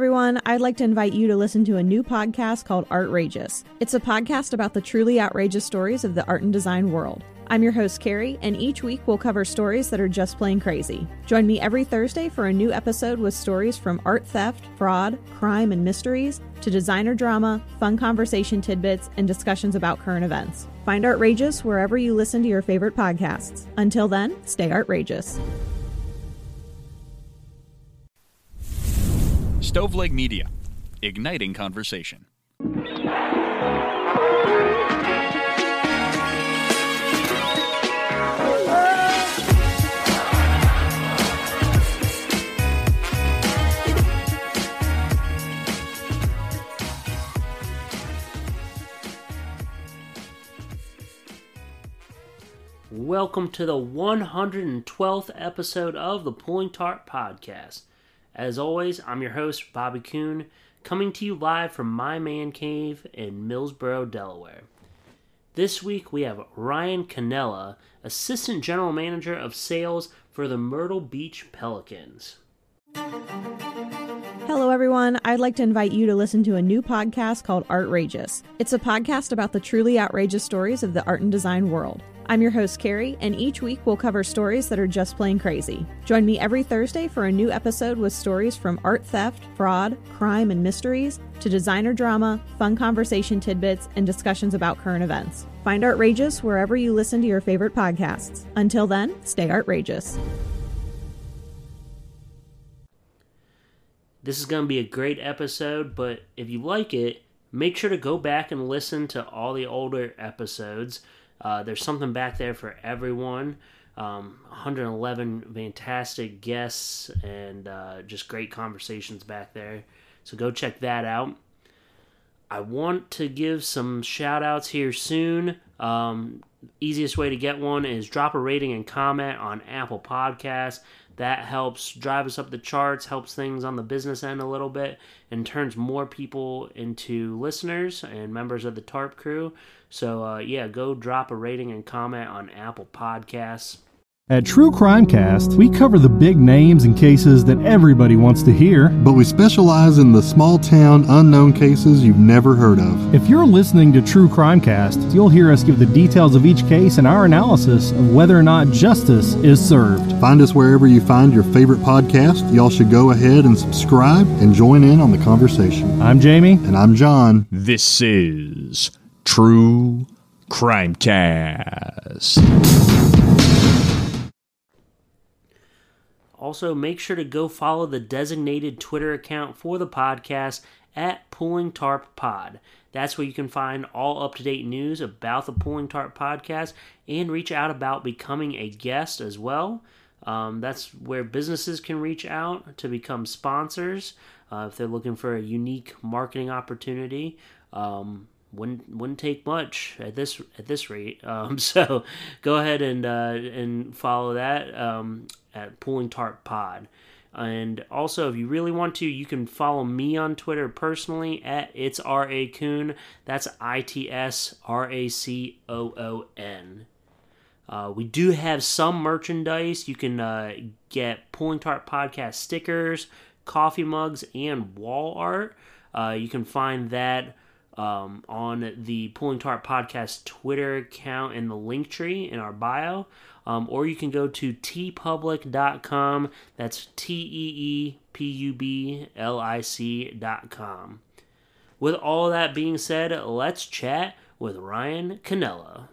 everyone. I'd like to invite you to listen to a new podcast called Artrageous. It's a podcast about the truly outrageous stories of the art and design world. I'm your host, Carrie, and each week we'll cover stories that are just plain crazy. Join me every Thursday for a new episode with stories from art theft, fraud, crime, and mysteries to designer drama, fun conversation tidbits, and discussions about current events. Find Artrageous wherever you listen to your favorite podcasts. Until then, stay outrageous. Stoveleg Media, igniting conversation. Welcome to the 112th episode of the Pulling Tarp Podcast. As always, I'm your host, Bobby Kuhn, coming to you live from my man cave in Millsboro, Delaware. This week we have Ryan Cannella, Assistant General Manager of Sales for the Myrtle Beach Pelicans. Hello, everyone. I'd like to invite you to listen to a new podcast called Artrageous. It's a podcast about the truly outrageous stories of the art and design world. I'm your host, Carrie, and each week we'll cover stories that are just plain crazy. Join me every Thursday for a new episode with stories from art theft, fraud, crime, and mysteries to designer drama, fun conversation tidbits, and discussions about current events. Find Artrageous wherever you listen to your favorite podcasts. Until then, stay outrageous. This is going to be a great episode, but if you like it, make sure to go back and listen to all the older episodes. Uh, there's something back there for everyone. Um, 111 fantastic guests and uh, just great conversations back there. So go check that out. I want to give some shout outs here soon. Um, easiest way to get one is drop a rating and comment on Apple Podcasts. That helps drive us up the charts, helps things on the business end a little bit, and turns more people into listeners and members of the TARP crew. So, uh, yeah, go drop a rating and comment on Apple Podcasts. At True Crime Cast, we cover the big names and cases that everybody wants to hear. But we specialize in the small town, unknown cases you've never heard of. If you're listening to True Crime Cast, you'll hear us give the details of each case and our analysis of whether or not justice is served. Find us wherever you find your favorite podcast. Y'all should go ahead and subscribe and join in on the conversation. I'm Jamie. And I'm John. This is True Crime Cast. Also, make sure to go follow the designated Twitter account for the podcast at Pulling Tarp Pod. That's where you can find all up to date news about the Pulling Tarp podcast and reach out about becoming a guest as well. Um, that's where businesses can reach out to become sponsors uh, if they're looking for a unique marketing opportunity. Um, wouldn't wouldn't take much at this at this rate. Um, so go ahead and uh, and follow that um, at Pulling Tarp Pod. And also, if you really want to, you can follow me on Twitter personally at it's R A Coon. That's I T S R A C O O N. Uh, we do have some merchandise. You can uh, get Pulling Tarp Podcast stickers, coffee mugs, and wall art. Uh, you can find that um, on the Pulling Tarp Podcast Twitter account in the link tree in our bio. Um, or you can go to teepublic.com. That's T E E P U B L I C.com. With all that being said, let's chat with Ryan Cannella.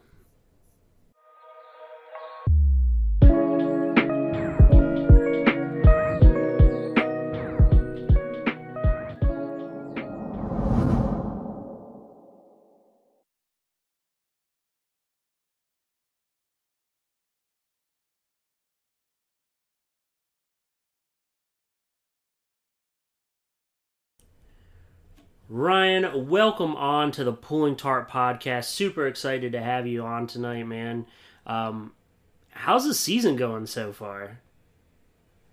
Ryan, welcome on to the Pulling Tarp podcast. Super excited to have you on tonight, man. Um, how's the season going so far?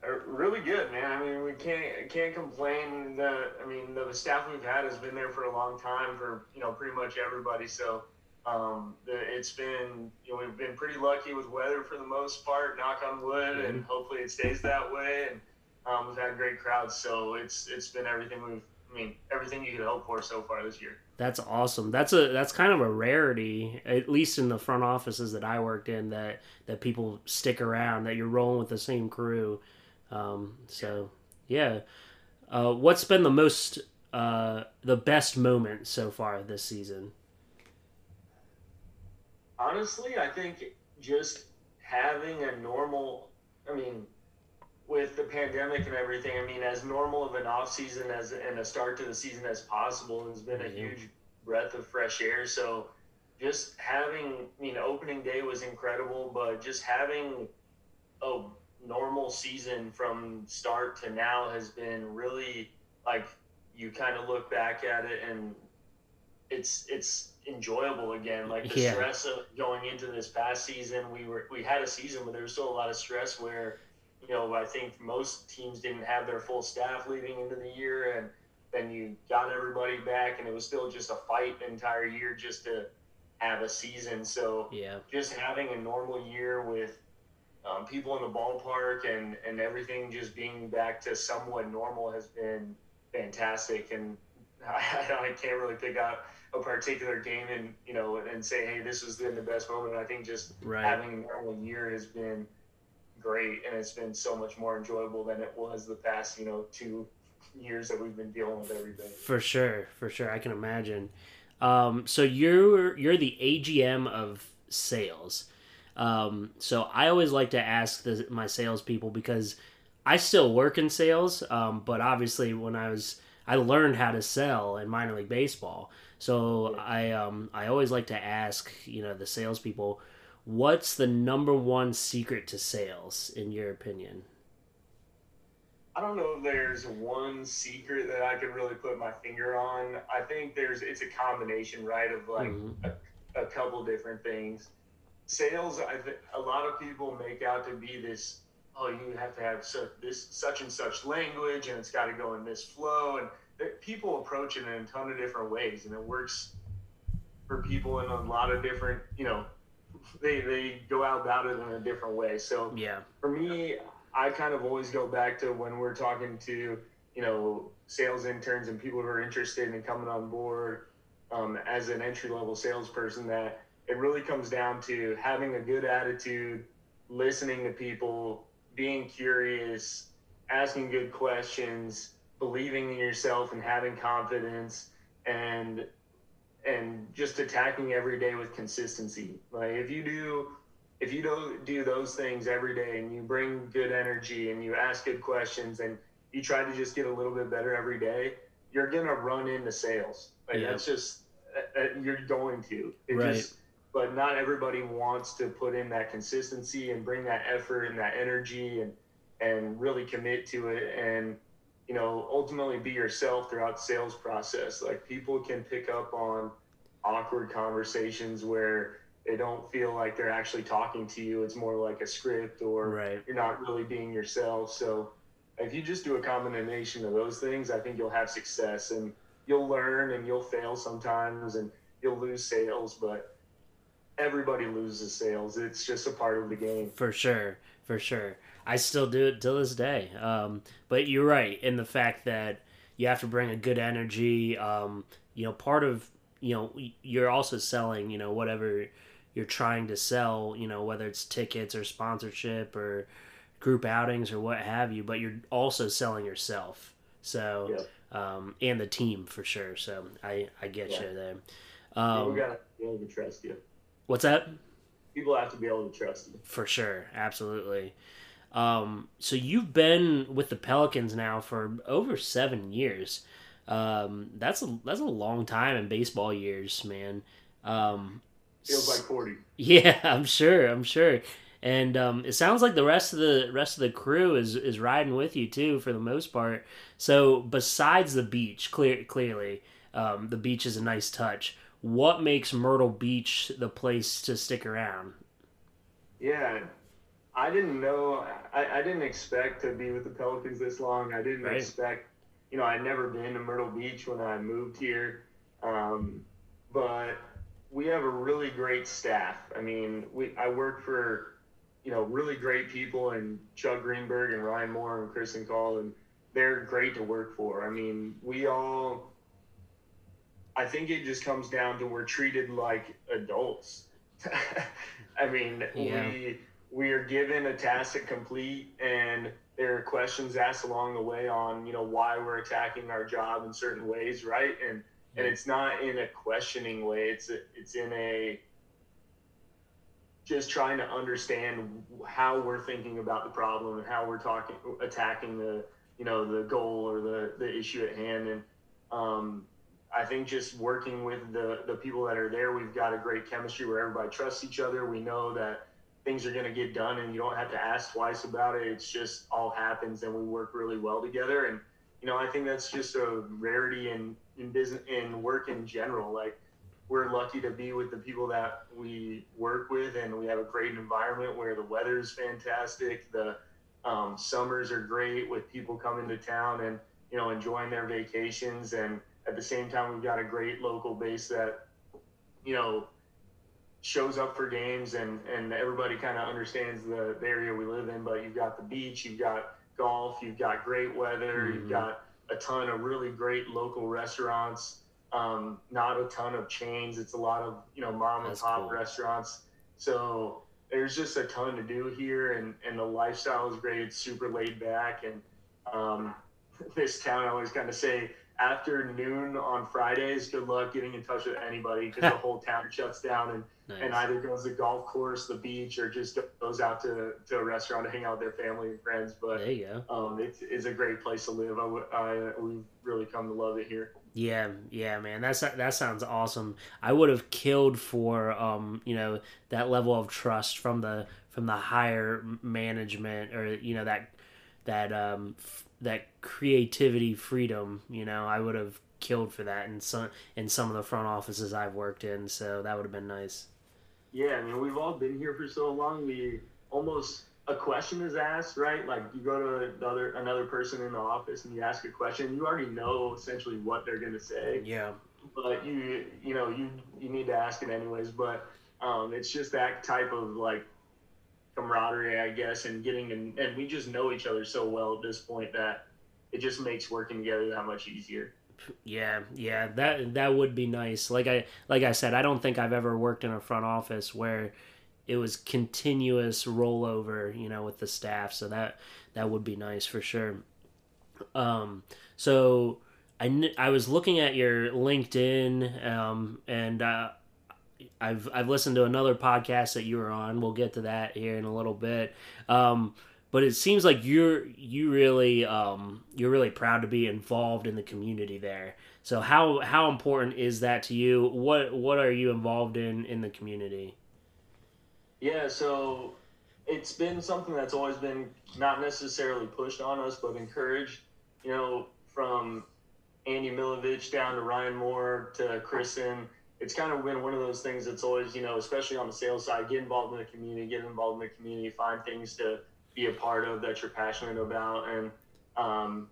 Uh, Really good, man. I mean, we can't can't complain. The I mean, the staff we've had has been there for a long time for you know pretty much everybody. So um, it's been you know we've been pretty lucky with weather for the most part. Knock on wood, and hopefully it stays that way. And Um, we've had great crowds, so it's it's been everything we've. I mean, everything you could hope for so far this year. That's awesome. That's a that's kind of a rarity, at least in the front offices that I worked in. That that people stick around, that you're rolling with the same crew. Um, so yeah, uh, what's been the most uh, the best moment so far this season? Honestly, I think just having a normal. I mean, with the pandemic and everything, I mean, as normal of an off season as and a start to the season as possible has been a Mhm. huge breath of fresh air. So, just having, I mean, opening day was incredible, but just having a normal season from start to now has been really like you kind of look back at it and it's it's enjoyable again. Like the Yeah. stress of going into this past season, we were we had a season where there was still a lot of stress where you know, I think most teams didn't have their full staff leading into the year, and then you got everybody back, and it was still just a fight the entire year just to have a season. So Yeah, just having a normal year with um, people in the ballpark and, and everything just being back to somewhat normal has been fantastic. And I, I can't really pick out a particular game and you know and say, hey, this has been the best moment. I think just Right. having a normal year has been great, and it's been so much more enjoyable than it was the past you know two years that we've been dealing with everything. for sure, for sure. I can imagine. Um, so you're you're the AGM of sales. Um, so I always like to ask the, my salespeople because I still work in sales, um, but obviously when I was I learned how to sell in minor league baseball. So I um, I always like to ask you know the salespeople, what's the number one secret to sales in your opinion? I don't know if there's one secret that I could really put my finger on. I think there's it's a combination, right, of like Mhm. a, a couple different things. Sales, I think a lot of people make out to be this. Oh, you have to have such this such and such language, and it's got to go in this flow. And there- people approach it in a ton of different ways, and it works for people in a lot of different. You know, they they go out about it in a different way. So Yeah, for me, I kind of always go back to when we're talking to, you know, sales interns and people who are interested in coming on board um, as an entry level salesperson that it really comes down to having a good attitude, listening to people, being curious, asking good questions, believing in yourself and having confidence and and just attacking every day with consistency. Like if you do if you don't do those things every day and you bring good energy and you ask good questions and you try to just get a little bit better every day, you're gonna run into sales. Like Yeah. that's just uh, uh, you're going to. It Right. just but not everybody wants to put in that consistency and bring that effort and that energy and and really commit to it and you know ultimately be yourself throughout the sales process. Like people can pick up on awkward conversations where they don't feel like they're actually talking to you. It's more like a script or Right. you're not really being yourself. So if you just do a combination of those things i think you'll have success and you'll learn and you'll fail sometimes and you'll lose sales but everybody loses sales. It's just a part of the game. For sure, for sure. I still do it till this day. Um, but you're right in the fact that you have to bring a good energy. Um, you know, part of you know you're also selling. You know, whatever you're trying to sell. You know, whether it's tickets or sponsorship or group outings or what have you. But you're also selling yourself. So um, and the team for sure. So I I get Yeah. you there. people Um, gotta be able to trust you what's that? people have to be able to trust you For sure, absolutely. Um, so you've been with the Pelicans now for over seven years. Um, that's a that's a long time in baseball years, man. Um, feels like 40 yeah, I'm sure. I'm sure. And um, it sounds like the rest of the rest of the crew is is riding with you too, for the most part. So besides the beach, clear clearly, um, the beach is a nice touch. What makes Myrtle Beach the place to stick around? Yeah, I didn't know. I, I didn't expect to be with the Pelicans this long. I didn't Right. expect. You know, I'd never been to Myrtle Beach when I moved here, um, but we have a really great staff. I mean, we I work for you know, really great people and Chuck Greenberg and Ryan Moore and Kristen Call, and they're great to work for. I mean, we all, I think it just comes down to we're treated like adults. I mean, Yeah. we we are given a task to complete, and there are questions asked along the way on you know why we're attacking our job in certain ways, right? And and it's not in a questioning way. It's a, it's in a just trying to understand how we're thinking about the problem and how we're talking attacking the you know the goal or the the issue at hand and um, I think just working with the the people that are there we've got a great chemistry where everybody trusts each other we know that things are going to get done and you don't have to ask twice about it. It's just all happens and we work really well together. And you know I think that's just a rarity in in business in work in general. Like we're lucky to be with the people that we work with and we have a great environment where the weather is fantastic. The um, summers are great with people coming to town and you know enjoying their vacations. And at the same time we've got a great local base that you know shows up for games and and everybody kind of understands the, the area we live in but you've got the beach you've got golf you've got great weather you've got a ton of really great local restaurants um, not a ton of chains it's a lot of you know mom and pop cool. restaurants so there's just a ton to do here and and the lifestyle is great it's super laid back and um, this town i always kind of say after noon on fridays good luck getting in touch with anybody because the whole town shuts down and Nice. and either goes to the golf course, the beach, or just goes out to, to a restaurant to hang out with their family and friends. But there you go. um, it is a great place to live. I, I we've really come to love it here. Yeah, yeah, man. That's that sounds awesome. I would have killed for um, you know, that level of trust from the from the higher management or you know that that um that creativity freedom, you know. I would have killed for that in some in some of the front offices I've worked in, so that would have been nice. Yeah, I mean, we've all been here for so long. We almost a question is asked, right? Like you go to another another person in the office and you ask a question, you already know essentially what they're gonna say. Yeah. but you you know you you need to ask it anyways but um, it's just that type of like camaraderie i guess and getting and, and we just know each other so well at this point that it just makes working together that much easier Yeah, yeah, that that would be nice. Like I like I said, I don't think I've ever worked in a front office where it was continuous rollover, you know, with the staff. So that that would be nice for sure. Um, so I kn- I was looking at your LinkedIn, um, and uh, I've I've listened to another podcast that you were on. We'll get to that here in a little bit. Um, but it seems like you're you really um, you're really proud to be involved in the community there. So how how important is that to you? What what are you involved in in the community? yeah so it's been something that's always been not necessarily pushed on us but encouraged you know from andy milovich down to ryan moore to kristen it's kind of been one of those things that's always, you know, especially on the sales side, get involved in the community, get involved in the community, find things to be a part of that you're passionate about. And um,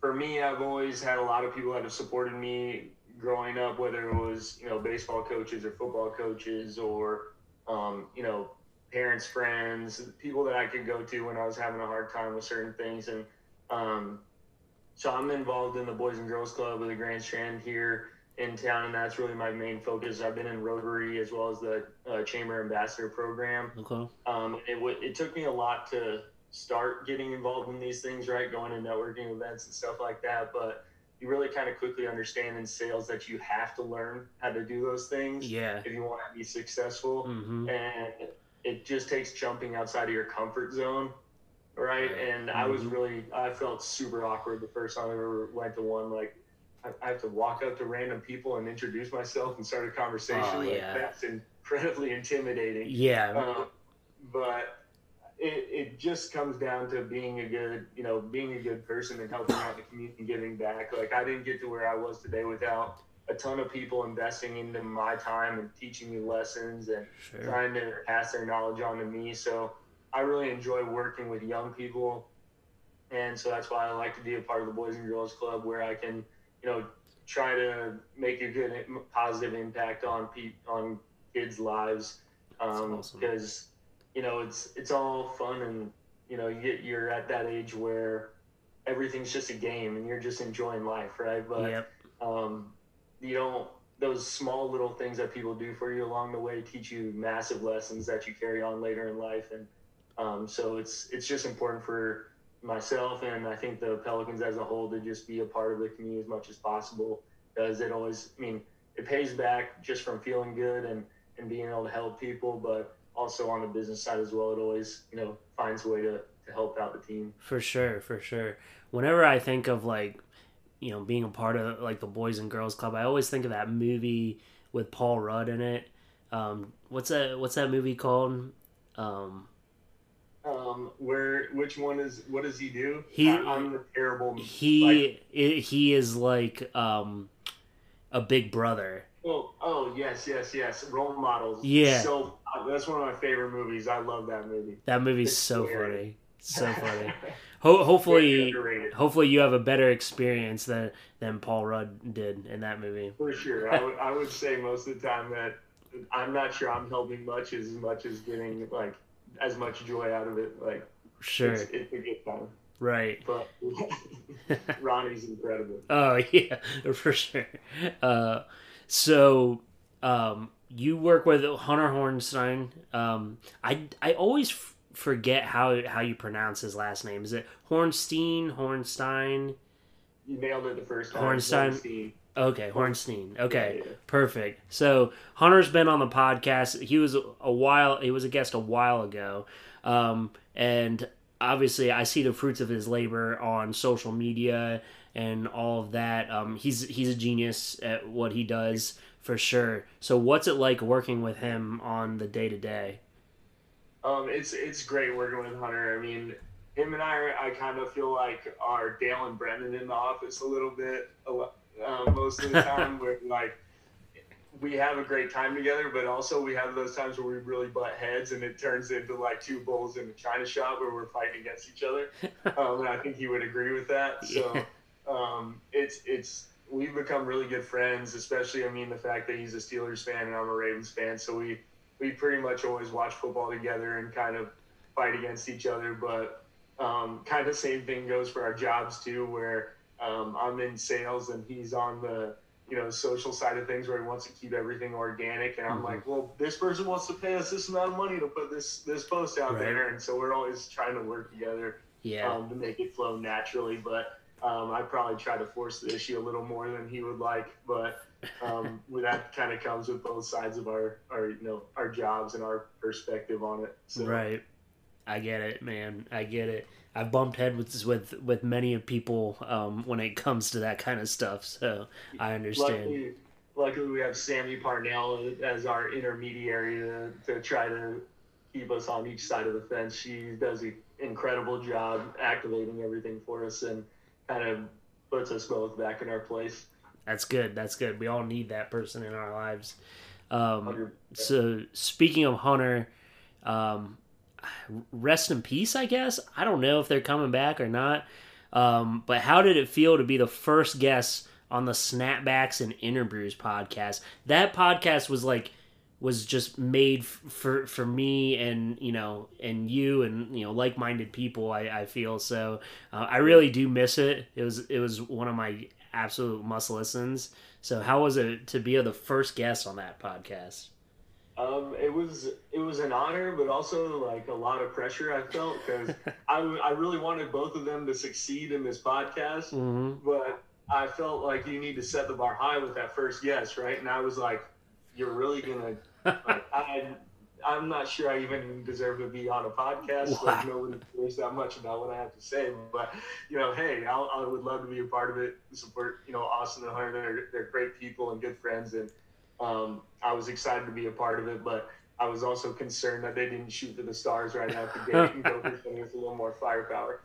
for me, I've always had a lot of people that have supported me growing up, whether it was, you know, baseball coaches or football coaches or, um, you know, parents, friends, people that I could go to when I was having a hard time with certain things. And um, so I'm involved in the Boys and Girls Club with the Grand Strand here in town, and that's really my main focus. I've been in Rotary as well as the uh, Chamber Ambassador Program. Okay. Um, it, w- it took me a lot to start getting involved in these things, right? Going to networking events and stuff like that. But you really kind of quickly understand in sales that you have to learn how to do those things Yeah. if you want to be successful. Mm-hmm. And it just takes jumping outside of your comfort zone, right? Right. And I was really, I felt super awkward the first time I ever went to one. Like, I, have to walk up to random people and introduce myself and start a conversation. Oh, like, yeah. That's incredibly intimidating. Yeah. Um, but it, it just comes down to being a good, you know, being a good person and helping out the community and giving back. Like I didn't get to where I was today without a ton of people investing into my time and teaching me lessons and Sure. trying to pass their knowledge on to me. So I really enjoy working with young people. And so that's why I like to be a part of the Boys and Girls Club where I can, you know, try to make a good, positive impact on pe- on kids' lives. Um, awesome. Because, you know, it's it's all fun and you know, you get, you're at that age where everything's just a game and you're just enjoying life, right? But Yep. um, you don't those small little things that people do for you along the way teach you massive lessons that you carry on later in life and um, so it's it's just important for myself and I think the Pelicans as a whole to just be a part of the community as much as possible because it always I mean it pays back just from feeling good and and being able to help people but also on the business side as well it always you know finds a way to, to help out the team For sure, for sure. Whenever I think of like, you know, being a part of like the Boys and Girls Club, I always think of that movie with Paul Rudd in it. Um, what's that? What's that movie called? Um, um, where which one is what does he do He- I, I'm the terrible he i he is like um, a big brother. Oh, oh yes, yes, yes. Role models. Yeah. So uh, that's one of my favorite movies. I love that movie. That movie's It's so scary. funny, so funny. Ho- hopefully, hopefully you have a better experience than than Paul Rudd did in that movie. For sure. I would, I would say most of the time that I'm not sure I'm helping much as much as getting like as much joy out of it. Like Sure, it's, it's a good time. right. But Ronnie's incredible. Oh yeah, for sure. Uh, so um, you work with Hunter Hornstein. Um, I I always f- forget how how you pronounce his last name. Is it Hornstein? Hornstein? You nailed it the first time. Hornstein. Hornstein. Okay, Hornstein. Okay, Yeah, yeah. perfect. So Hunter's been on the podcast. He was a while. He was a guest a while ago, um, and obviously I see the fruits of his labor on social media and all of that. Um, he's he's a genius at what he does for sure. So what's it like working with him on the day to day? Um, it's it's great working with Hunter. I mean, him and I, I kind of feel like are Dale and Brendan in the office a little bit, a lo- uh, most of the time. where like we have a great time together, but also we have those times where we really butt heads, and it turns into like two bulls in a china shop where we're fighting against each other. Um, and I think he would agree with that. So um, it's it's we've become really good friends, especially I mean the fact that he's a Steelers fan and I'm a Ravens fan, so we we pretty much always watch football together and kind of fight against each other. But um, kind of same thing goes for our jobs too, where um, I'm in sales and he's on the you know social side of things where he wants to keep everything organic, and I'm like, well, this person wants to pay us this amount of money to put this this post out Right. there, and so we're always trying to work together Yeah, um, to make it flow naturally. But um, I probably try to force the issue a little more than he would like. But um, that kind of comes with both sides of our, our you know our jobs and our perspective on it. So, right. I get it, man. I get it. I've bumped heads with with with many of people um, when it comes to that kind of stuff, so I understand. Luckily, luckily, we have Sammy Parnell as our intermediary to, to try to keep us on each side of the fence. She does an incredible job activating everything for us and kind of puts us both back in our place. That's good. That's good. We all need that person in our lives. Um, so speaking of Hunter, um, rest in peace. I guess I don't know if they're coming back or not. Um, but how did it feel to be the first guest on the Snapbacks and Interbrews podcast? That podcast was like was just made f- for for me and you know and you and you know like-minded people i, I feel so uh, i really do miss it it was it was one of my absolute must listens so how was it to be the first guest on that podcast Um, it was it was an honor, but also like a lot of pressure. I felt because I, I really wanted both of them to succeed in this podcast, mm-hmm. but I felt like you need to set the bar high with that first yes, right? And I was like, you're really gonna. Like, I I'm not sure I even deserve to be on a podcast. Wow. Like nobody cares that much about what I have to say, but you know, hey, I'll, I would love to be a part of it. Support you know Austin and Hunter. They're, they're great people and good friends, and um, I was excited to be a part of it, but I was also concerned that they didn't shoot for the stars right out the gate and go for something with a little more firepower.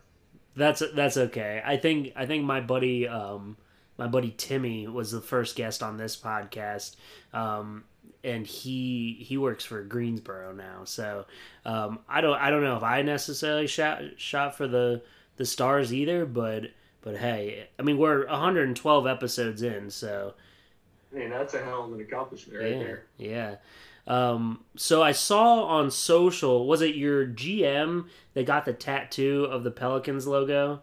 That's that's okay. I think I think my buddy um my buddy Timmy was the first guest on this podcast. Um and he he works for Greensboro now. So um I don't I don't know if I necessarily shot shot for the the stars either, but but hey, I mean we're 112 episodes in, so I mean, that's a hell of an accomplishment right yeah, there. yeah. Um, so I saw on social, was it your GM that got the tattoo of the Pelicans logo?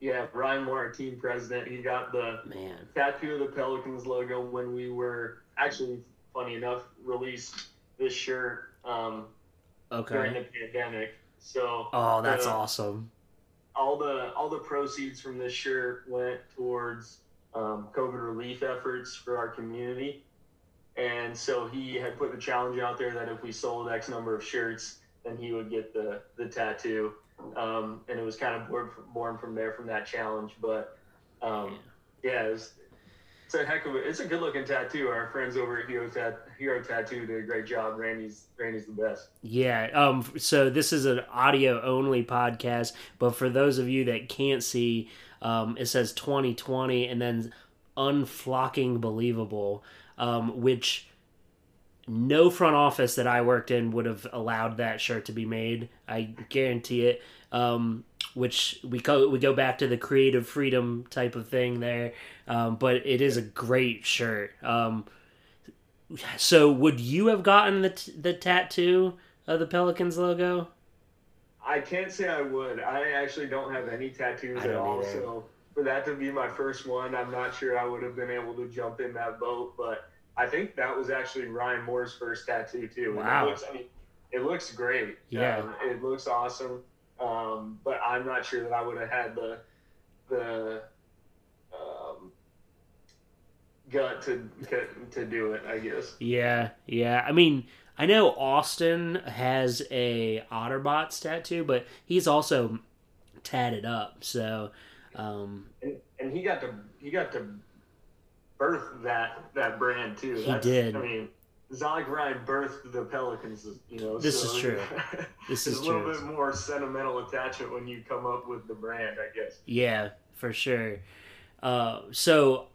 Yeah, Ryan Moore, team president, he got the Man, tattoo of the Pelicans logo when we were actually, funny enough, released this shirt um, during the pandemic. So Oh, that's uh, awesome. all the all the proceeds from this shirt went towards um, COVID relief efforts for our community. And so he had put the challenge out there that if we sold X number of shirts, then he would get the the tattoo. Um, and it was kind of born, born from there from that challenge. But um, yeah, it was, it's a heck of a it's a good looking tattoo. Our friends over at Hero, Tat, Hero Tattoo did a great job. Randy's Randy's the best. Yeah. Um. So this is an audio only podcast, but for those of you that can't see, um, it says 2020 and then unflocking believable, um, which no front office that I worked in would have allowed that shirt to be made. I guarantee it. Um, which we go we go back to the creative freedom type of thing there, um, but it is a great shirt. Um, so would you have gotten the t- the tattoo of the Pelicans logo? I can't say I would. I actually don't have any tattoos at all. either. So for that to be my first one, I'm not sure I would have been able to jump in that boat. But I think that was actually Ryan Moore's first tattoo too. Wow. It looks, I mean, it looks great. Yeah. Um, it looks awesome. Um, but I'm not sure that I would have had the the um, gut to to do it. I guess. Yeah, yeah. I mean, I know Austin has a Otterbots tattoo, but he's also tatted up. So, um, and, and he got to he got to birth that that brand too. He did. I mean, like Ryan birthed the Pelicans, you know. This so is true. This is a little true. bit more sentimental attachment when you come up with the brand, I guess. yeah, for sure. Uh, so,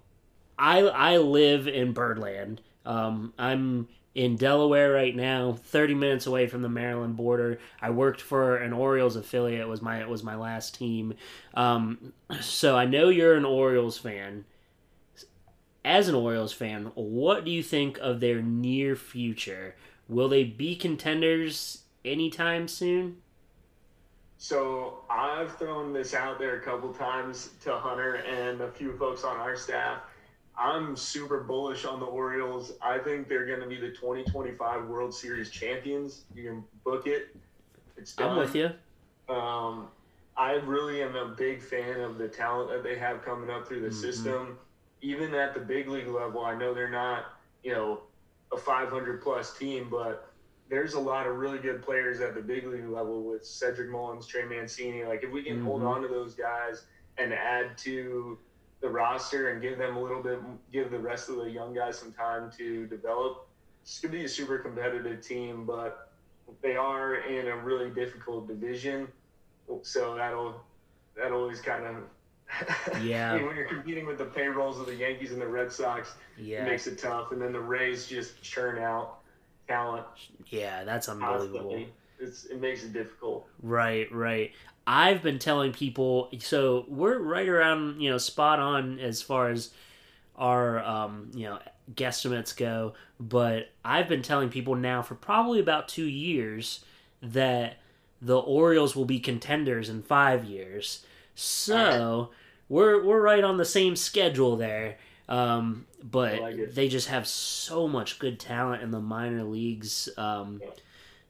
I I live in Birdland. Um, I'm in Delaware right now, 30 minutes away from the Maryland border. I worked for an Orioles affiliate. Was my it was my last team. Um, so I know you're an Orioles fan. As an Orioles fan, what do you think of their near future? Will they be contenders anytime soon? So I've thrown this out there a couple times to Hunter and a few folks on our staff. I'm super bullish on the Orioles. I think they're going to be the 2025 World Series champions. You can book it. It's done. I'm with you. Um, I really am a big fan of the talent that they have coming up through the Mhm. system. Even at the big league level, I know they're not, you know, a 500 plus team, but there's a lot of really good players at the big league level with Cedric Mullins, Trey Mancini. Like, if we can hold Mhm. on to those guys and add to the roster and give them a little bit, give the rest of the young guys some time to develop, it's going to be a super competitive team, but they are in a really difficult division so that'll that always kind of Yeah. I mean, when you're competing with the payrolls of the Yankees and the Red Sox, yeah. it makes it tough. And then the Rays just churn out talent yeah, that's unbelievable. constantly. It's, it makes it difficult. Right, right. I've been telling people, so we're right around, you know, spot on as far as our, um, you know, guesstimates go. But I've been telling people now for probably about two years that the Orioles will be contenders in five years. So we're we're right on the same schedule there. Um, but like they just have so much good talent in the minor leagues. Um,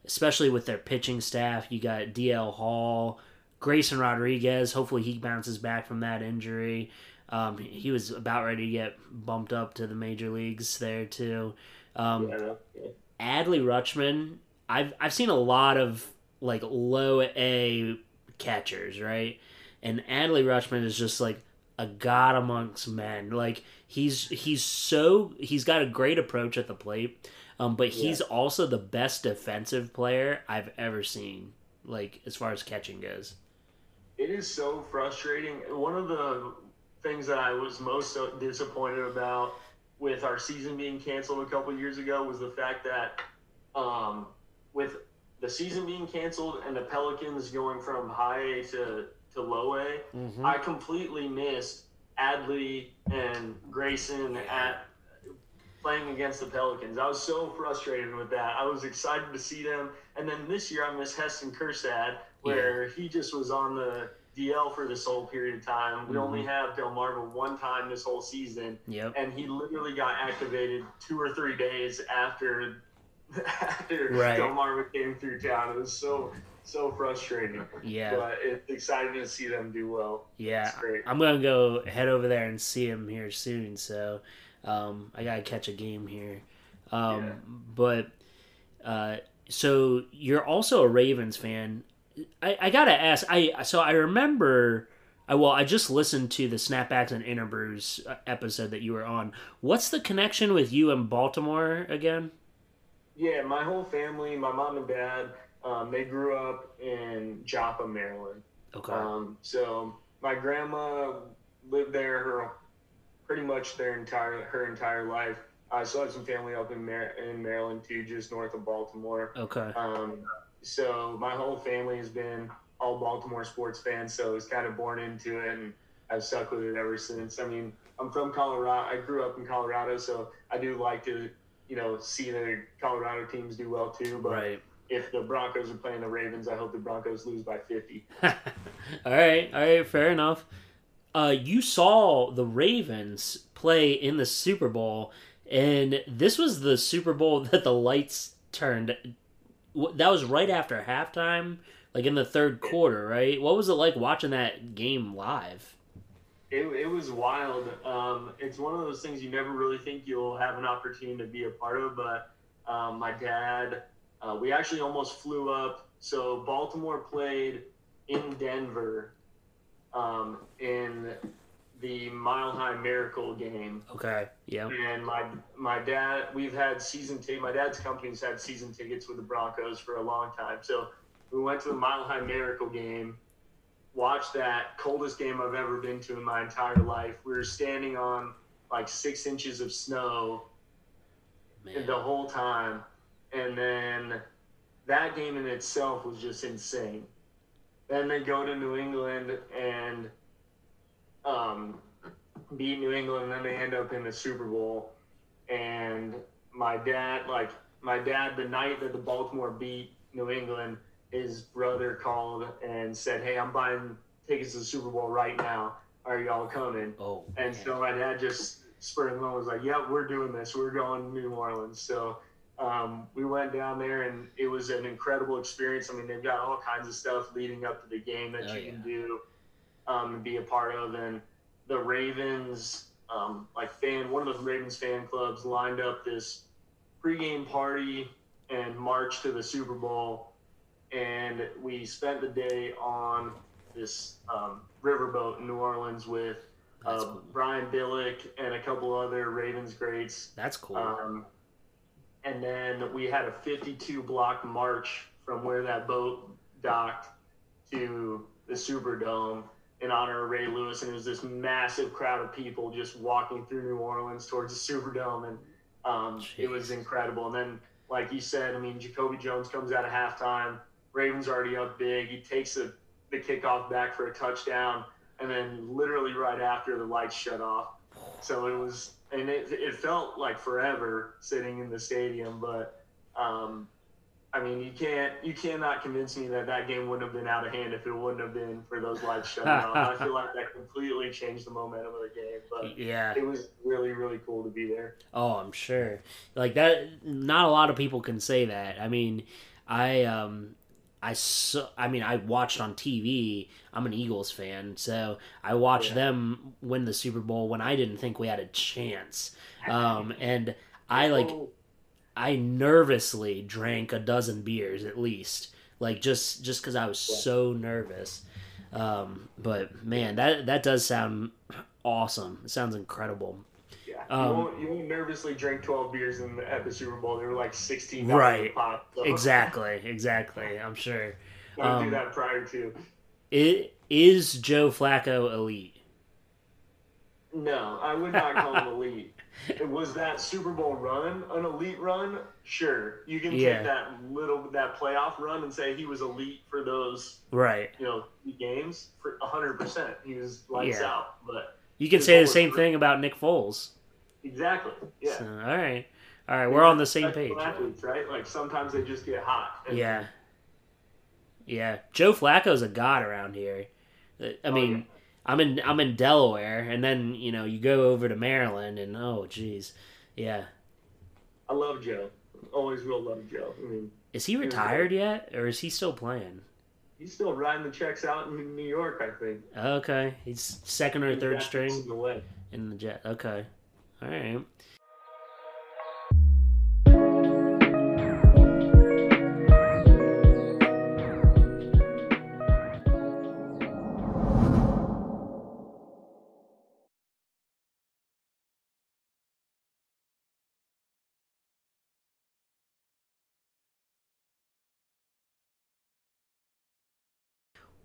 especially with their pitching staff. You got DL Hall, Grayson Rodriguez. Hopefully, he bounces back from that injury. Um, he was about ready to get bumped up to the major leagues there too. Um, Yeah, yeah. Adley Rutschman. I've I've seen a lot of like low A catchers, right? And Adley Rutschman is just like a god amongst men. Like he's he's so he's got a great approach at the plate, um, but he's also the best defensive player I've ever seen. Like as far as catching goes. It is so frustrating. One of the things that I was most disappointed about with our season being canceled a couple years ago was the fact that um, with the season being canceled and the Pelicans going from high A to, to low A, I completely missed Adley and Grayson at playing against the Pelicans. I was so frustrated with that. I was excited to see them, and then this year I miss Heston Kjerstad, where he just was on the DL for this whole period of time. We only have Delmarva one time this whole season, Yep. and he literally got activated two or three days after after Right. Delmarva came through town. It was so so frustrating. Yeah. But it's exciting to see them do well. Yeah, It's great. I'm gonna go head over there and see him here soon. So um, I gotta catch a game here. Um, Yeah. But uh, so you're also a Ravens fan. I, I gotta ask. I so I remember. I, well, I just listened to the Snapbacks and Interbrews uh, episode that you were on. What's the connection with you and Baltimore again? Yeah, my whole family, my mom and dad, um, they grew up in Joppa, Maryland. Okay. Um, so my grandma lived there her pretty much their entire her entire life. I still have some family up in Mar- in Maryland too, just north of Baltimore. okay. Um, so my whole family has been all Baltimore sports fans, so it's kind of born into it, and I've stuck with it ever since. I mean, I'm from Colorado. I grew up in Colorado, so I do like to, you know, see the Colorado teams do well too. But Right. if the Broncos are playing the Ravens, I hope the Broncos lose by 50. all right, all right, fair enough. Uh, you saw the Ravens play in the Super Bowl, and this was the Super Bowl that the lights turned. That was right after halftime, like in the third quarter, right? What was it like watching that game live? It, it was wild. Um, it's one of those things you never really think you'll have an opportunity to be a part of. But um, my dad, uh, we actually almost flew up. So Baltimore played in Denver um, in the Mile High Miracle game. Okay, yeah, And my my dad, we've had season ticket. My dad's company's had season tickets with the Broncos for a long time. So we went to the Mile High Miracle game, watched that coldest game I've ever been to in my entire life. We were standing on like six inches of snow man. the whole time, and then that game in itself was just insane. Then they go to New England and um, beat New England, and then they end up in the Super Bowl. And my dad, like my dad, the night that the Baltimore beat New England, his brother called and said, "Hey, I'm buying tickets to the Super Bowl right now. Are y'all coming?" Oh, And man. so my dad just spurred him on, was like, "Yep, we're doing this. We're going to New Orleans." So um, we went down there, and it was an incredible experience. I mean, they've got all kinds of stuff leading up to the game that Oh, you yeah. can do um, and be a part of. And the Ravens, um, like fan, one of the Ravens fan clubs lined up this pregame party and march to the Super Bowl, and we spent the day on this um, riverboat in New Orleans with uh, cool. Brian Billick and a couple other Ravens greats. That's cool. Um, and then we had a 52 block march from where that boat docked to the Superdome in honor of Ray Lewis. And it was this massive crowd of people just walking through New Orleans towards the Superdome. And um, it was incredible. And then, like you said, I mean, Jacoby Jones comes out of halftime. Ravens already up big. He takes the, the kickoff back for a touchdown. And then, literally, right after, the lights shut off. So it was, and it, it felt like forever sitting in the stadium. But um, I mean, you can't, you cannot convince me that that game wouldn't have been out of hand if it wouldn't have been for those lights shutting off. I feel like that completely changed the momentum of the game. But yeah. it was really, really cool to be there. Oh, I'm sure. Like that not a lot of people can say that. I mean, I um I so, I mean, I watched on TV. I'm an Eagles fan, so I watched Yeah. them win the Super Bowl when I didn't think we had a chance. Um and I like I nervously drank a dozen beers at least, like just just because I was so nervous. Um, but man, that that does sound awesome. It sounds incredible. Yeah, Um, you, won't, you won't nervously drink 12 beers in the, at the Super Bowl. They were like 16 Right. pop. So Exactly, exactly. I'm sure. Don't Um, do that prior to. It is Joe Flacco elite. No, I would not call him elite. It was that Super Bowl run an elite run? Sure, you can Yeah. take that little that playoff run and say he was elite for those Right. you know games for 100. percent He was lights Yeah. out. But You can say the same thing about Nick Foles. Exactly. Yeah. So, all right, all right, we're on the same page. Athletes, right? Like sometimes they just get hot. Yeah, yeah. Joe Flacco's a god around here. Uh, I oh, mean, yeah. I'm in I'm in Delaware, and then you know you go over to Maryland, and oh, geez, yeah. I love Joe. Always will love Joe. I mean, Is he retired yet, or is he still playing? he's still riding the checks out in New York. I think. Okay, he's second or third string in the way. in the jet. Okay, all right.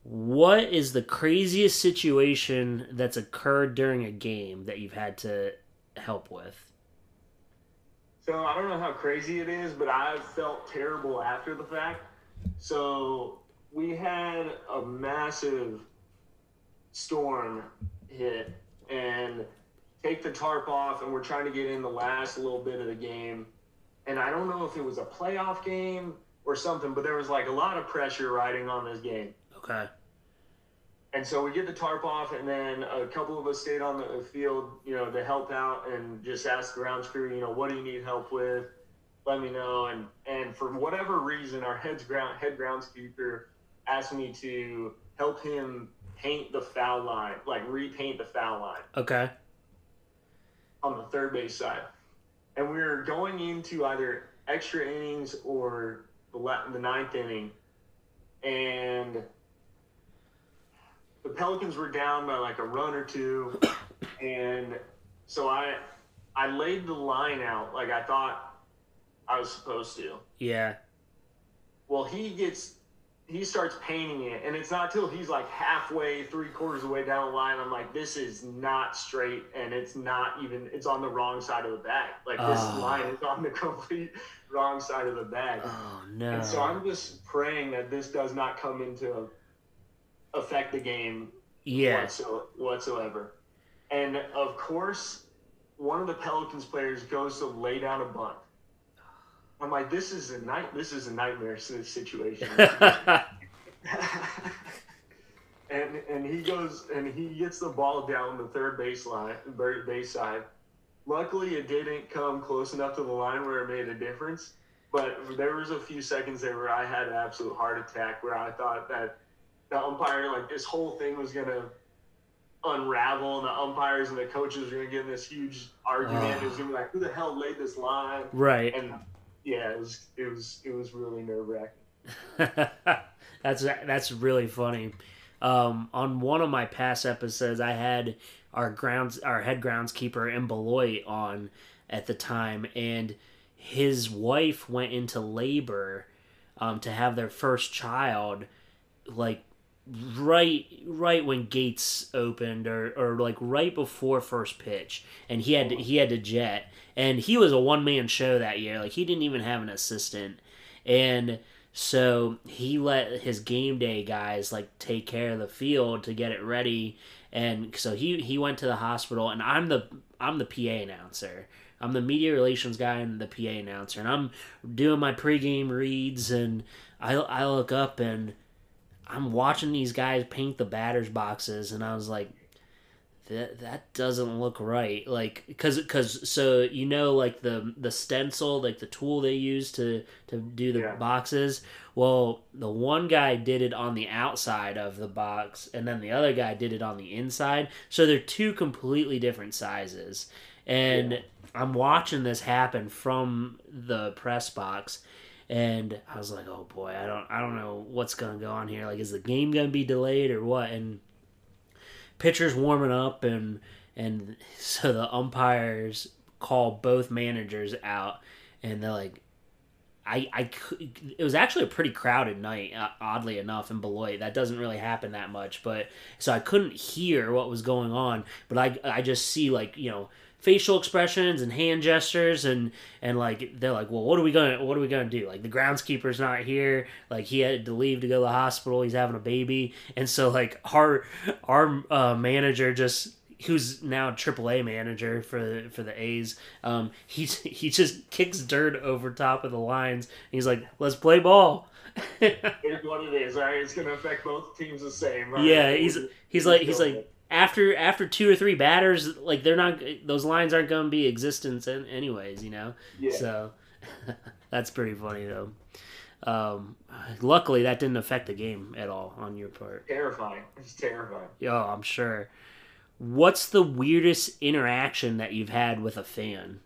What is the craziest situation that's occurred during a game that you've had to help with? So I don't know how crazy it is, but I felt terrible after the fact. So we had a massive storm hit and take the tarp off, and we're trying to get in the last little bit of the game. And I don't know if it was a playoff game or something, but there was like a lot of pressure riding on this game. Okay. And so we get the tarp off, and then a couple of us stayed on the field, you know, to help out and just ask the grounds crew, you know, what do you need help with? Let me know. And and for whatever reason, our head's ground head groundskeeper asked me to help him paint the foul line, like repaint the foul line Okay. on the third base side. And we were going into either extra innings or the, the ninth inning. And the Pelicans were down by like a run or two. And so I, I laid the line out like I thought I was supposed to. Yeah. Well, he gets, he starts painting it, and it's not till he's like halfway, three quarters of the way down the line. I'm like, this is not straight, and it's not even, it's on the wrong side of the bag. Like this Oh. line is on the complete wrong side of the bag. Oh no. And so I'm just praying that this does not come into affect the game yeah. whatso- whatsoever. And of course, one of the Pelicans players goes to lay down a bunt. I'm like, this is a night. This is a nightmare situation. and and he goes and he gets the ball down the third baseline, third base side. Luckily, it didn't come close enough to the line where it made a difference. But there was a few seconds there where I had an absolute heart attack, where I thought that the umpire, like this whole thing, was gonna unravel, and the umpires and the coaches were gonna get in this huge argument. It was gonna be like, who the hell laid this line? right. And yeah, it was it was it was really nerve wracking. that's that's really funny. Um, on one of my past episodes, I had our grounds, our head groundskeeper in Beloit on at the time, and his wife went into labor um, to have their first child, like right right when gates opened or, or like right before first pitch and he had to, he had to jet. And he was a one man show that year. Like he didn't even have an assistant. And so he let his game day guys like take care of the field to get it ready. And so he he went to the hospital and I'm the I'm the PA announcer. I'm the media relations guy and the PA announcer. And I'm doing my pregame reads and I I look up and I'm watching these guys paint the batters boxes, and I was like, that that doesn't look right. Like, cause, cause, so you know, like the the stencil, like the tool they use to to do the Yeah. boxes. Well, the one guy did it on the outside of the box, and then the other guy did it on the inside. So they're two completely different sizes. And I'm watching this happen from the press box, and I was like, "Oh boy, I don't, I don't know what's gonna go on here. Like, is the game gonna be delayed or what?" And pitchers warming up, and and so the umpires call both managers out, and they're like, I, I, it was actually a pretty crowded night, uh, oddly enough, in Beloit. That doesn't really happen that much, but so I couldn't hear what was going on, but I, I just see like you know facial expressions and hand gestures and and like they're like well what are we gonna what are we gonna do like the groundskeeper's not here like he had to leave to go to the hospital he's having a baby and so like our our uh, manager just who's now AAA manager for for the A's. Um, he he just kicks dirt over top of the lines. he's like, "Let's play ball." It's what it is. All right, it's going to affect both teams the same. all yeah, he's he's like he's like. After after two or three batters, like they're not those lines aren't going to be existence in, anyways, you know. yeah. So that's pretty funny though. Um, luckily, that didn't affect the game at all on your part. terrifying. It's terrifying. Oh, I'm sure. What's the weirdest interaction that you've had with a fan?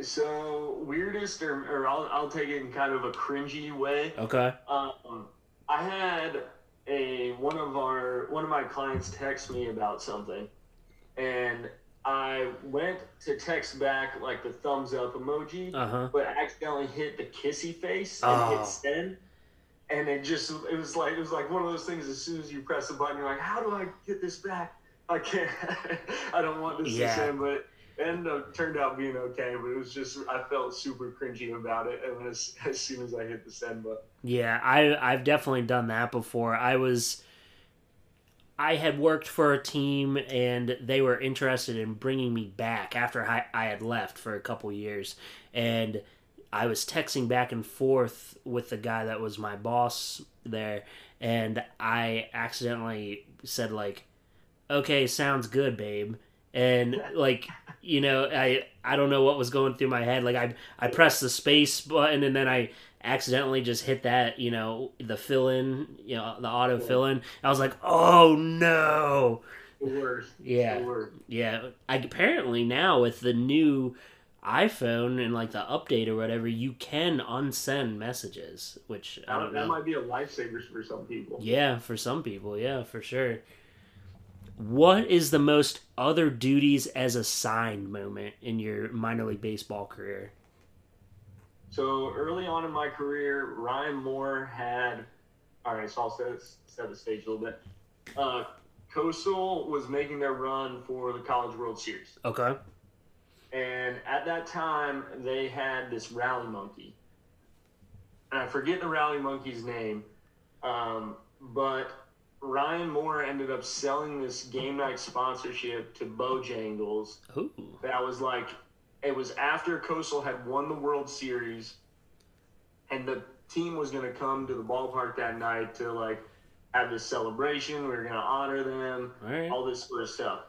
So weirdest, or, or I'll, I'll take it in kind of a cringy way. Okay. Um, I had a one of our one of my clients text me about something, and I went to text back like the thumbs up emoji, Uh huh. but accidentally hit the kissy face and Oh. hit send. And it just it was like it was like one of those things. As soon as you press the button, you're like, "How do I get this back? I can't. I don't want this Yeah. to send." But turned out being okay. But it was just I felt super cringy about it. And as, as soon as I hit the send button, Yeah, I I've definitely done that before. I was I had worked for a team and they were interested in bringing me back after I, I had left for a couple years and I was texting back and forth with the guy that was my boss there and I accidentally said like okay, sounds good, babe. And like, you know, I I don't know what was going through my head. Like I I pressed the space button and then I accidentally just hit that, you know, the fill in, you know, the auto fill in. I was like, "Oh no." the worst. Yeah. The worst. Yeah, I, apparently now with the new iPhone and like the update or whatever, you can unsend messages, which I That, don't that know. might be a lifesaver for some people. Yeah, for some people, yeah, for sure. What is the most other duties as assigned moment in your minor league baseball career? So early on in my career, Ryan Moore had. All right, so I'll set, set the stage a little bit. Uh, Coastal was making their run for the College World Series. Okay. And at that time, they had this rally monkey. And I forget the rally monkey's name, um, but Ryan Moore ended up selling this game night sponsorship to Bojangles. Ooh. That was like, it was after Coastal had won the World Series, and the team was going to come to the ballpark that night to like have this celebration. We were going to honor them All right. all this sort of stuff.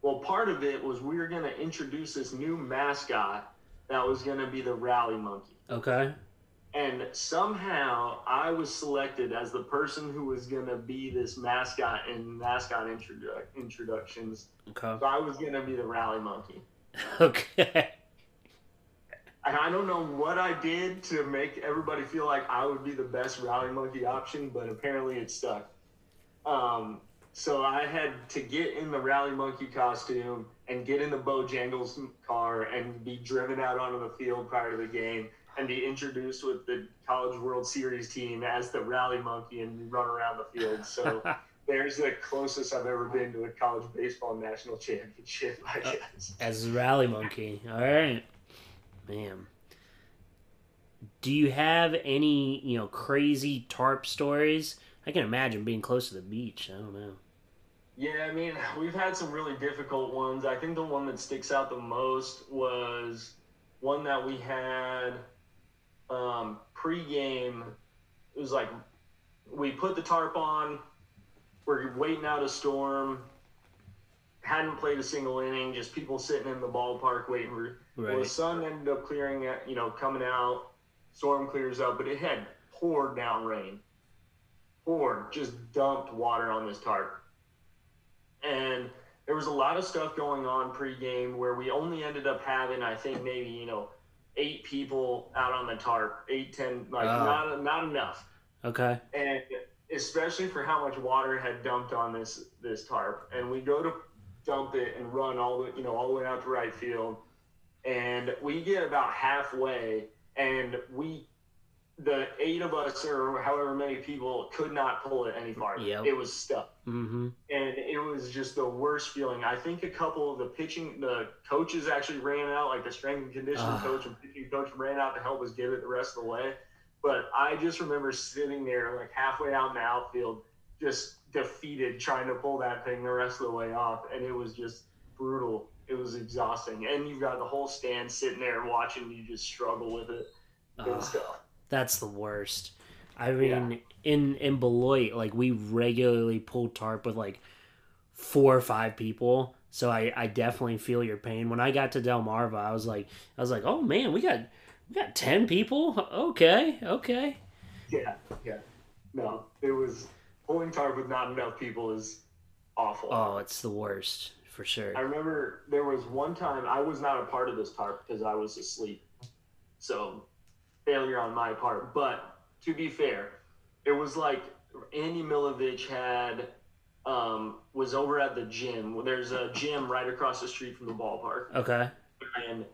Well, part of it was we were going to introduce this new mascot that was going to be the rally monkey. Okay. And somehow I was selected as the person who was going to be this mascot in mascot introdu- introductions. Okay. So I was going to be the rally monkey. Okay. And I don't know what I did to make everybody feel like I would be the best rally monkey option, but apparently it stuck. Um, so I had to get in the rally monkey costume and get in the Bojangles car and be driven out onto the field prior to the game and be introduced with the College World Series team as the rally monkey and run around the field. So there's the closest I've ever been to a college baseball national championship, I uh, guess. As a rally monkey. All right. Man. Do you have any, you know, crazy tarp stories? I can imagine being close to the beach. I don't know. Yeah, I mean, we've had some really difficult ones. I think the one that sticks out the most was one that we had um, pre-game. It was like we put the tarp on. We're waiting out a storm. Hadn't played a single inning. Just people sitting in the ballpark waiting for. Well, the sun ended up clearing. At, you know, coming out. Storm clears up, but it had poured down rain. Poured, just dumped water on this tarp and there was a lot of stuff going on pregame where we only ended up having, I think, maybe you know, eight people out on the tarp, eight, ten, like Oh. not not enough, Okay. and especially for how much water had dumped on this this tarp, and we go to dump it and run all the you know all the way out to right field, and we get about halfway, and we. The eight of us, or however many people, could not pull it any farther. Yep. It was stuck Mm-hmm. and it was just the worst feeling. I think a couple of the pitching, the coaches actually ran out, like the strength and conditioning Ah. coach and pitching coach ran out to help us get it the rest of the way. But I just remember sitting there, like halfway out in the outfield, just defeated trying to pull that thing the rest of the way off, and it was just brutal. It was exhausting, and you've got the whole stand sitting there watching you just struggle with it. Stuff. That's the worst. I mean, in in Beloit, like we regularly pull tarp with like four or five people. So I, I definitely feel your pain. When I got to Delmarva, I was like, I was like, oh man, we got we got ten people. Okay, okay. Yeah, yeah. No, it was pulling tarp with not enough people is awful. Oh, it's the worst for sure. I remember there was one time I was not a part of this tarp because I was asleep. So failure on my part. But to be fair, it was like Andy Milovich had um, was over at the gym. There's a gym right across the street from the ballpark, Okay. and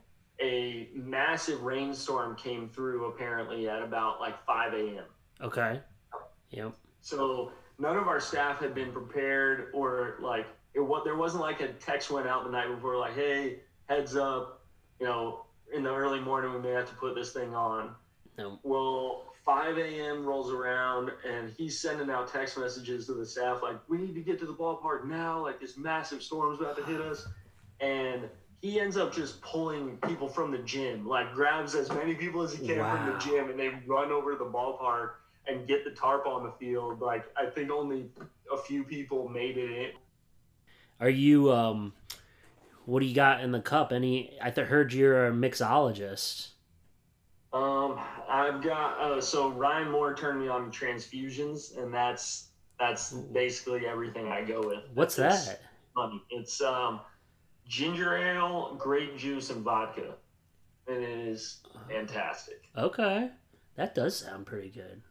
a massive rainstorm came through apparently at about like 5 a.m. Okay. Yep. So none of our staff had been prepared, or like it what there wasn't like a text went out the night before, like, "Hey, heads up, you know, in the early morning we may have to put this thing on." No. Well, 5 a.m. rolls around, and he's sending out text messages to the staff like, "We need to get to the ballpark now. Like this massive storm's about to hit us," and he ends up just pulling people from the gym, like grabs as many people as he can from the gym, and they run over to the ballpark and get the tarp on the field. Like I think only a few people made it in. Are you um? What do you got in the cup? Any? I th- heard you're a mixologist. Um, I've got uh, so Ryan Moore turned me on transfusions, and that's that's basically everything I go with. What's that? funny. It's um, ginger ale, grape juice, and vodka, and it is fantastic. Okay, that does sound pretty good.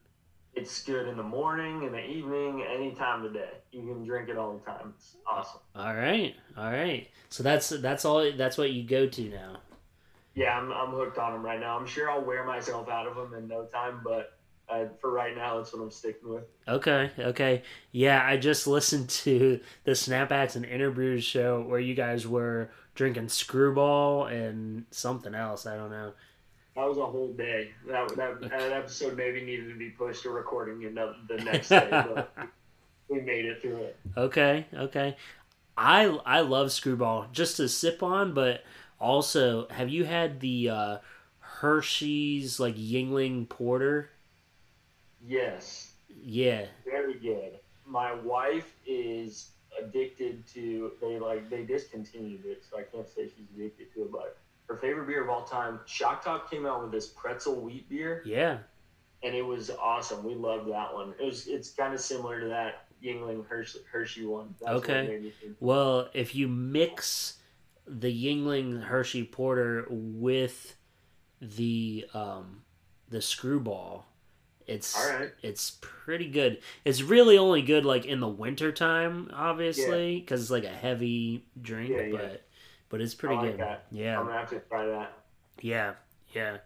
It's good in the morning, in the evening, any time of day. You can drink it all the time. It's awesome. All right, all right. So that's that's all. That's what you go to now. Yeah, I'm, I'm hooked on them right now. I'm sure I'll wear myself out of them in no time, but uh, for right now, that's what I'm sticking with. Okay, okay. Yeah, I just listened to the Snapbacks and Interbrews show where you guys were drinking screwball and something else. I don't know. That was a whole day. That that, that episode maybe needed to be pushed to recording another, the next day, but we made it through it. Okay, okay. I I love screwball just to sip on, but also have you had the uh, Hershey's like Yuengling Porter? Yes, Yeah. very good. My wife is addicted to. They like they discontinued it, so I can't say she's addicted to it. But her favorite beer of all time, Shock Top, came out with this pretzel wheat beer. Yeah. and it was awesome. We loved that one. It was it's kind of similar to that Yuengling Hershey, Hershey one. That's Okay. made me think. Well, if you mix the Yuengling Hershey Porter with the um the screwball, it's All right. it's pretty good. It's really only good like in the winter time, obviously, because it's like a heavy drink, Yeah, yeah. but but it's pretty I like good. that. Yeah. I'm gonna have to try that. Yeah, yeah.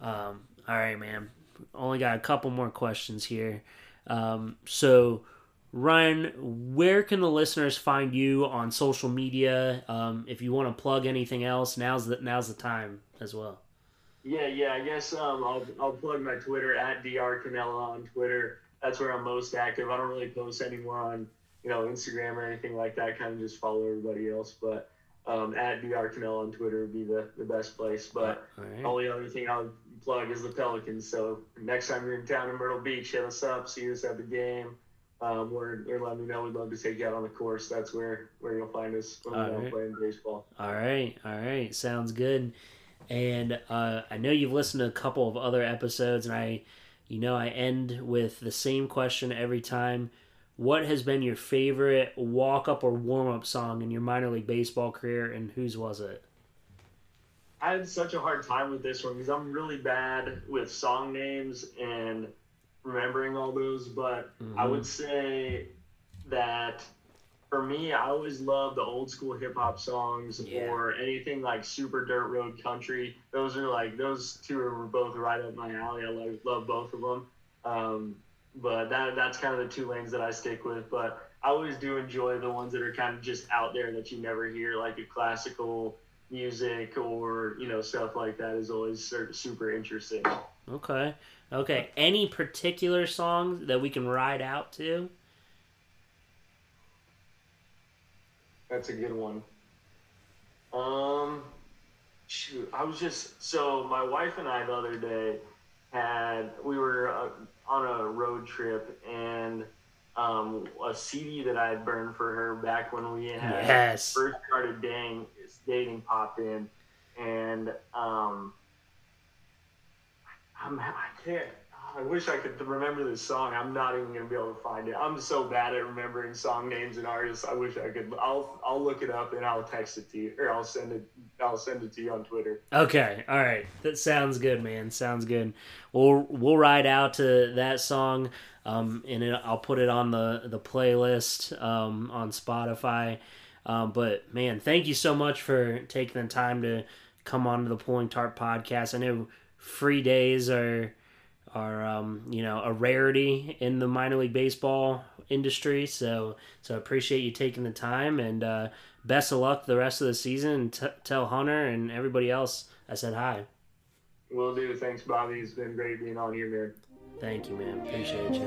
Um, all right, man. Only got a couple more questions here. Um, so, Ryan, where can the listeners find you on social media? Um, if you want to plug anything else, now's the now's the time as well. Yeah, yeah. I guess um, I'll I'll plug my Twitter at dr Cannella on Twitter. That's where I'm most active. I don't really post anymore on you know Instagram or anything like that. Kind of just follow everybody else, but. Um, at dr Cannella on Twitter would be the, the best place. But All right. only other thing I'll plug is the Pelicans. So next time you're in town in Myrtle Beach, hit us up, see us at the game, um, or, or let me know. We'd love to take you out on the course. That's where, where you'll find us when All we're right. playing baseball. All right, all right, sounds good. And uh, I know you've listened to a couple of other episodes, and I, you know, I end with the same question every time. What has been your favorite walk up or warm up song in your minor league baseball career, and whose was it? I had such a hard time with this one because I'm really bad with song names and remembering all those. But I Mhm. would say that for me, I always love the old school hip hop songs Yeah. or anything like Super Dirt Road Country. Those are like those two are both right up my alley. I love, love both of them. Um, but that that's kind of the two lanes that I stick with. But I always do enjoy the ones that are kind of just out there that you never hear, like a classical music or you know stuff like that is always sur- super interesting. Okay, Okay, any particular songs that we can ride out to? That's a good one. Um, shoot, I was just so my wife and I the other day had we were uh, on a road trip and um, a CD that I had burned for her back when we had yes. first started dating, dating popped in, and um, I'm I can't. I wish I could remember this song. I'm not even gonna be able to find it. I'm so bad at remembering song names and artists. I wish I could. I'll I'll look it up and I'll text it to you, or I'll send it. I'll send it to you on Twitter. Okay, all right. That sounds good, man. Sounds good. We'll we'll ride out to that song, um, and it, I'll put it on the the playlist um, on Spotify. Um, but man, thank you so much for taking the time to come on to the Pulling Tarp podcast. I know free days are are um, you know a rarity in the minor league baseball industry. So so I appreciate you taking the time and uh, best of luck the rest of the season. And t- tell Hunter and everybody else I said hi. Will do. Thanks, Bobby. It's been great being on here, man. Thank you, man. Appreciate you.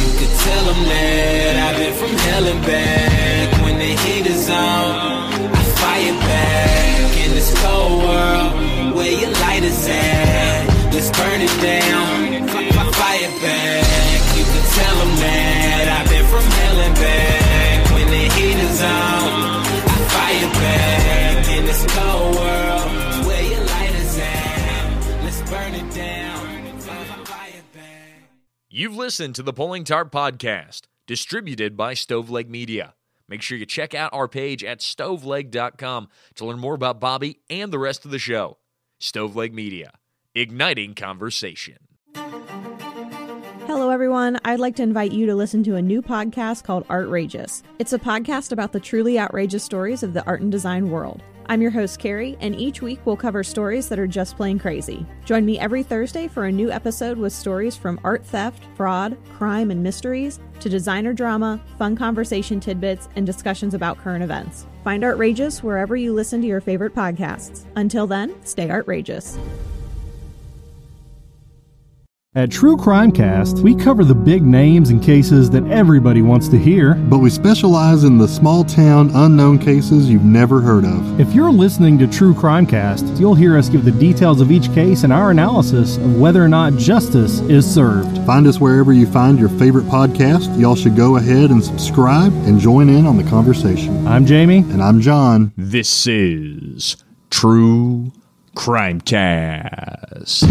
You could tell them that I've been from hell and back. When the heat is on, I fire back. Cold world, where your light is at, let's burn it down. F- fire back. You could tell them that I've been from hell and back. When the heat is on, I fire back. In this cold world. You've listened to the Pulling Tarp Podcast, distributed by Stoveleg Media. Make sure you check out our page at stoveleg.com to learn more about Bobby and the rest of the show. Stoveleg Media, igniting conversation. Hello, everyone. I'd like to invite you to listen to a new podcast called Artrageous. It's a podcast about the truly outrageous stories of the art and design world. I'm your host, Carrie, and each week we'll cover stories that are just plain crazy. Join me every Thursday for a new episode with stories from art theft, fraud, crime, and mysteries to designer drama, fun conversation tidbits, and discussions about current events. Find Artrageous wherever you listen to your favorite podcasts. Until then, stay outrageous. At True Crime Cast, we cover the big names and cases that everybody wants to hear. But we specialize in the small town, unknown cases you've never heard of. If you're listening to True Crime Cast, you'll hear us give the details of each case and our analysis of whether or not justice is served. Find us wherever you find your favorite podcast. Y'all should go ahead and subscribe and join in on the conversation. I'm Jamie. And I'm John. This is True Crime Cast.